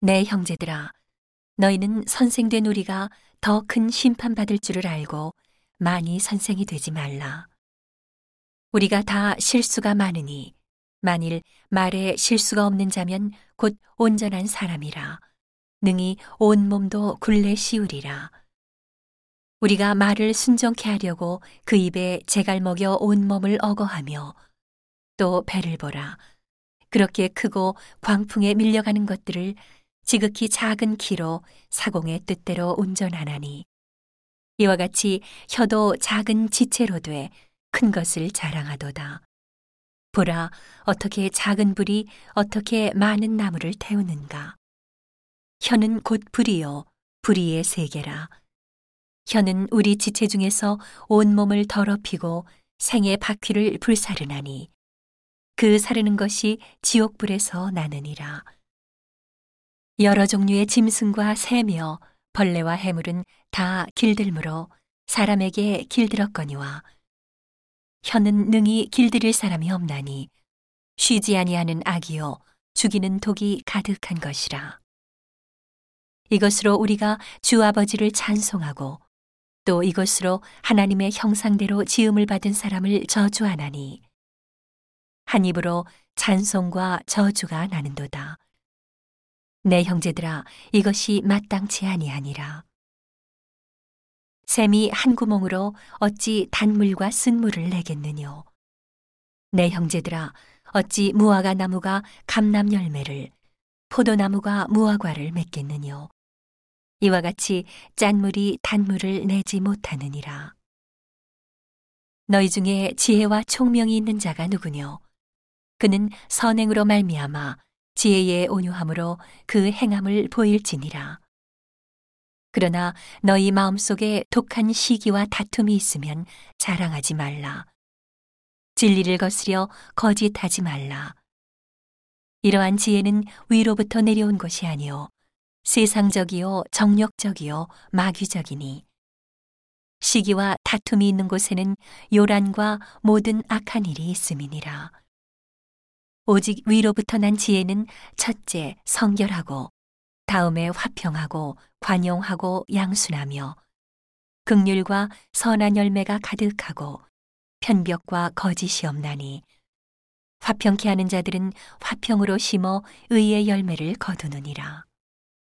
내 형제들아, 너희는 선생된 우리가 더 큰 심판받을 줄을 알고 많이 선생이 되지 말라. 우리가 다 실수가 많으니 만일 말에 실수가 없는 자면 곧 온전한 사람이라 능히 온 몸도 굴레 씌우리라. 우리가 말을 순정케 하려고 그 입에 재갈 먹여 온 몸을 어거하며 또 배를 보라. 그렇게 크고 광풍에 밀려가는 것들을 지극히 작은 키로 사공의 뜻대로 운전하나니 이와 같이 혀도 작은 지체로 돼 큰 것을 자랑하도다. 보라 어떻게 작은 불이 어떻게 많은 나무를 태우는가. 혀는 곧 불이요 불이의 세계라. 혀는 우리 지체 중에서 온 몸을 더럽히고 생의 바퀴를 불사르나니 그 사르는 것이 지옥불에서 나느니라. 여러 종류의 짐승과 새며 벌레와 해물은 다 길들므로 사람에게 길들었거니와 혀는 능히 길들일 사람이 없나니 쉬지 아니하는 악이요 죽이는 독이 가득한 것이라. 이것으로 우리가 주 아버지를 찬송하고 또 이것으로 하나님의 형상대로 지음을 받은 사람을 저주하나니 한 입으로 찬송과 저주가 나는도다. 내 형제들아 이것이 마땅치 아니하니라. 샘이 한 구멍으로 어찌 단물과 쓴물을 내겠느뇨. 내 형제들아 어찌 무화과 나무가 감람 열매를 포도나무가 무화과를 맺겠느뇨. 이와 같이 짠물이 단물을 내지 못하느니라. 너희 중에 지혜와 총명이 있는 자가 누구뇨? 그는 선행으로 말미암아 지혜의 온유함으로 그 행함을 보일지니라. 그러나 너희 마음속에 독한 시기와 다툼이 있으면 자랑하지 말라. 진리를 거스려 거짓하지 말라. 이러한 지혜는 위로부터 내려온 것이 아니요 세상적이요 정력적이요 마귀적이니 시기와 다툼이 있는 곳에는 요란과 모든 악한 일이 있음이니라. 오직 위로부터 난 지혜는 첫째 성결하고 다음에 화평하고 관용하고 양순하며 극률과 선한 열매가 가득하고 편벽과 거짓이 없나니 화평케 하는 자들은 화평으로 심어 의의 열매를 거두느니라.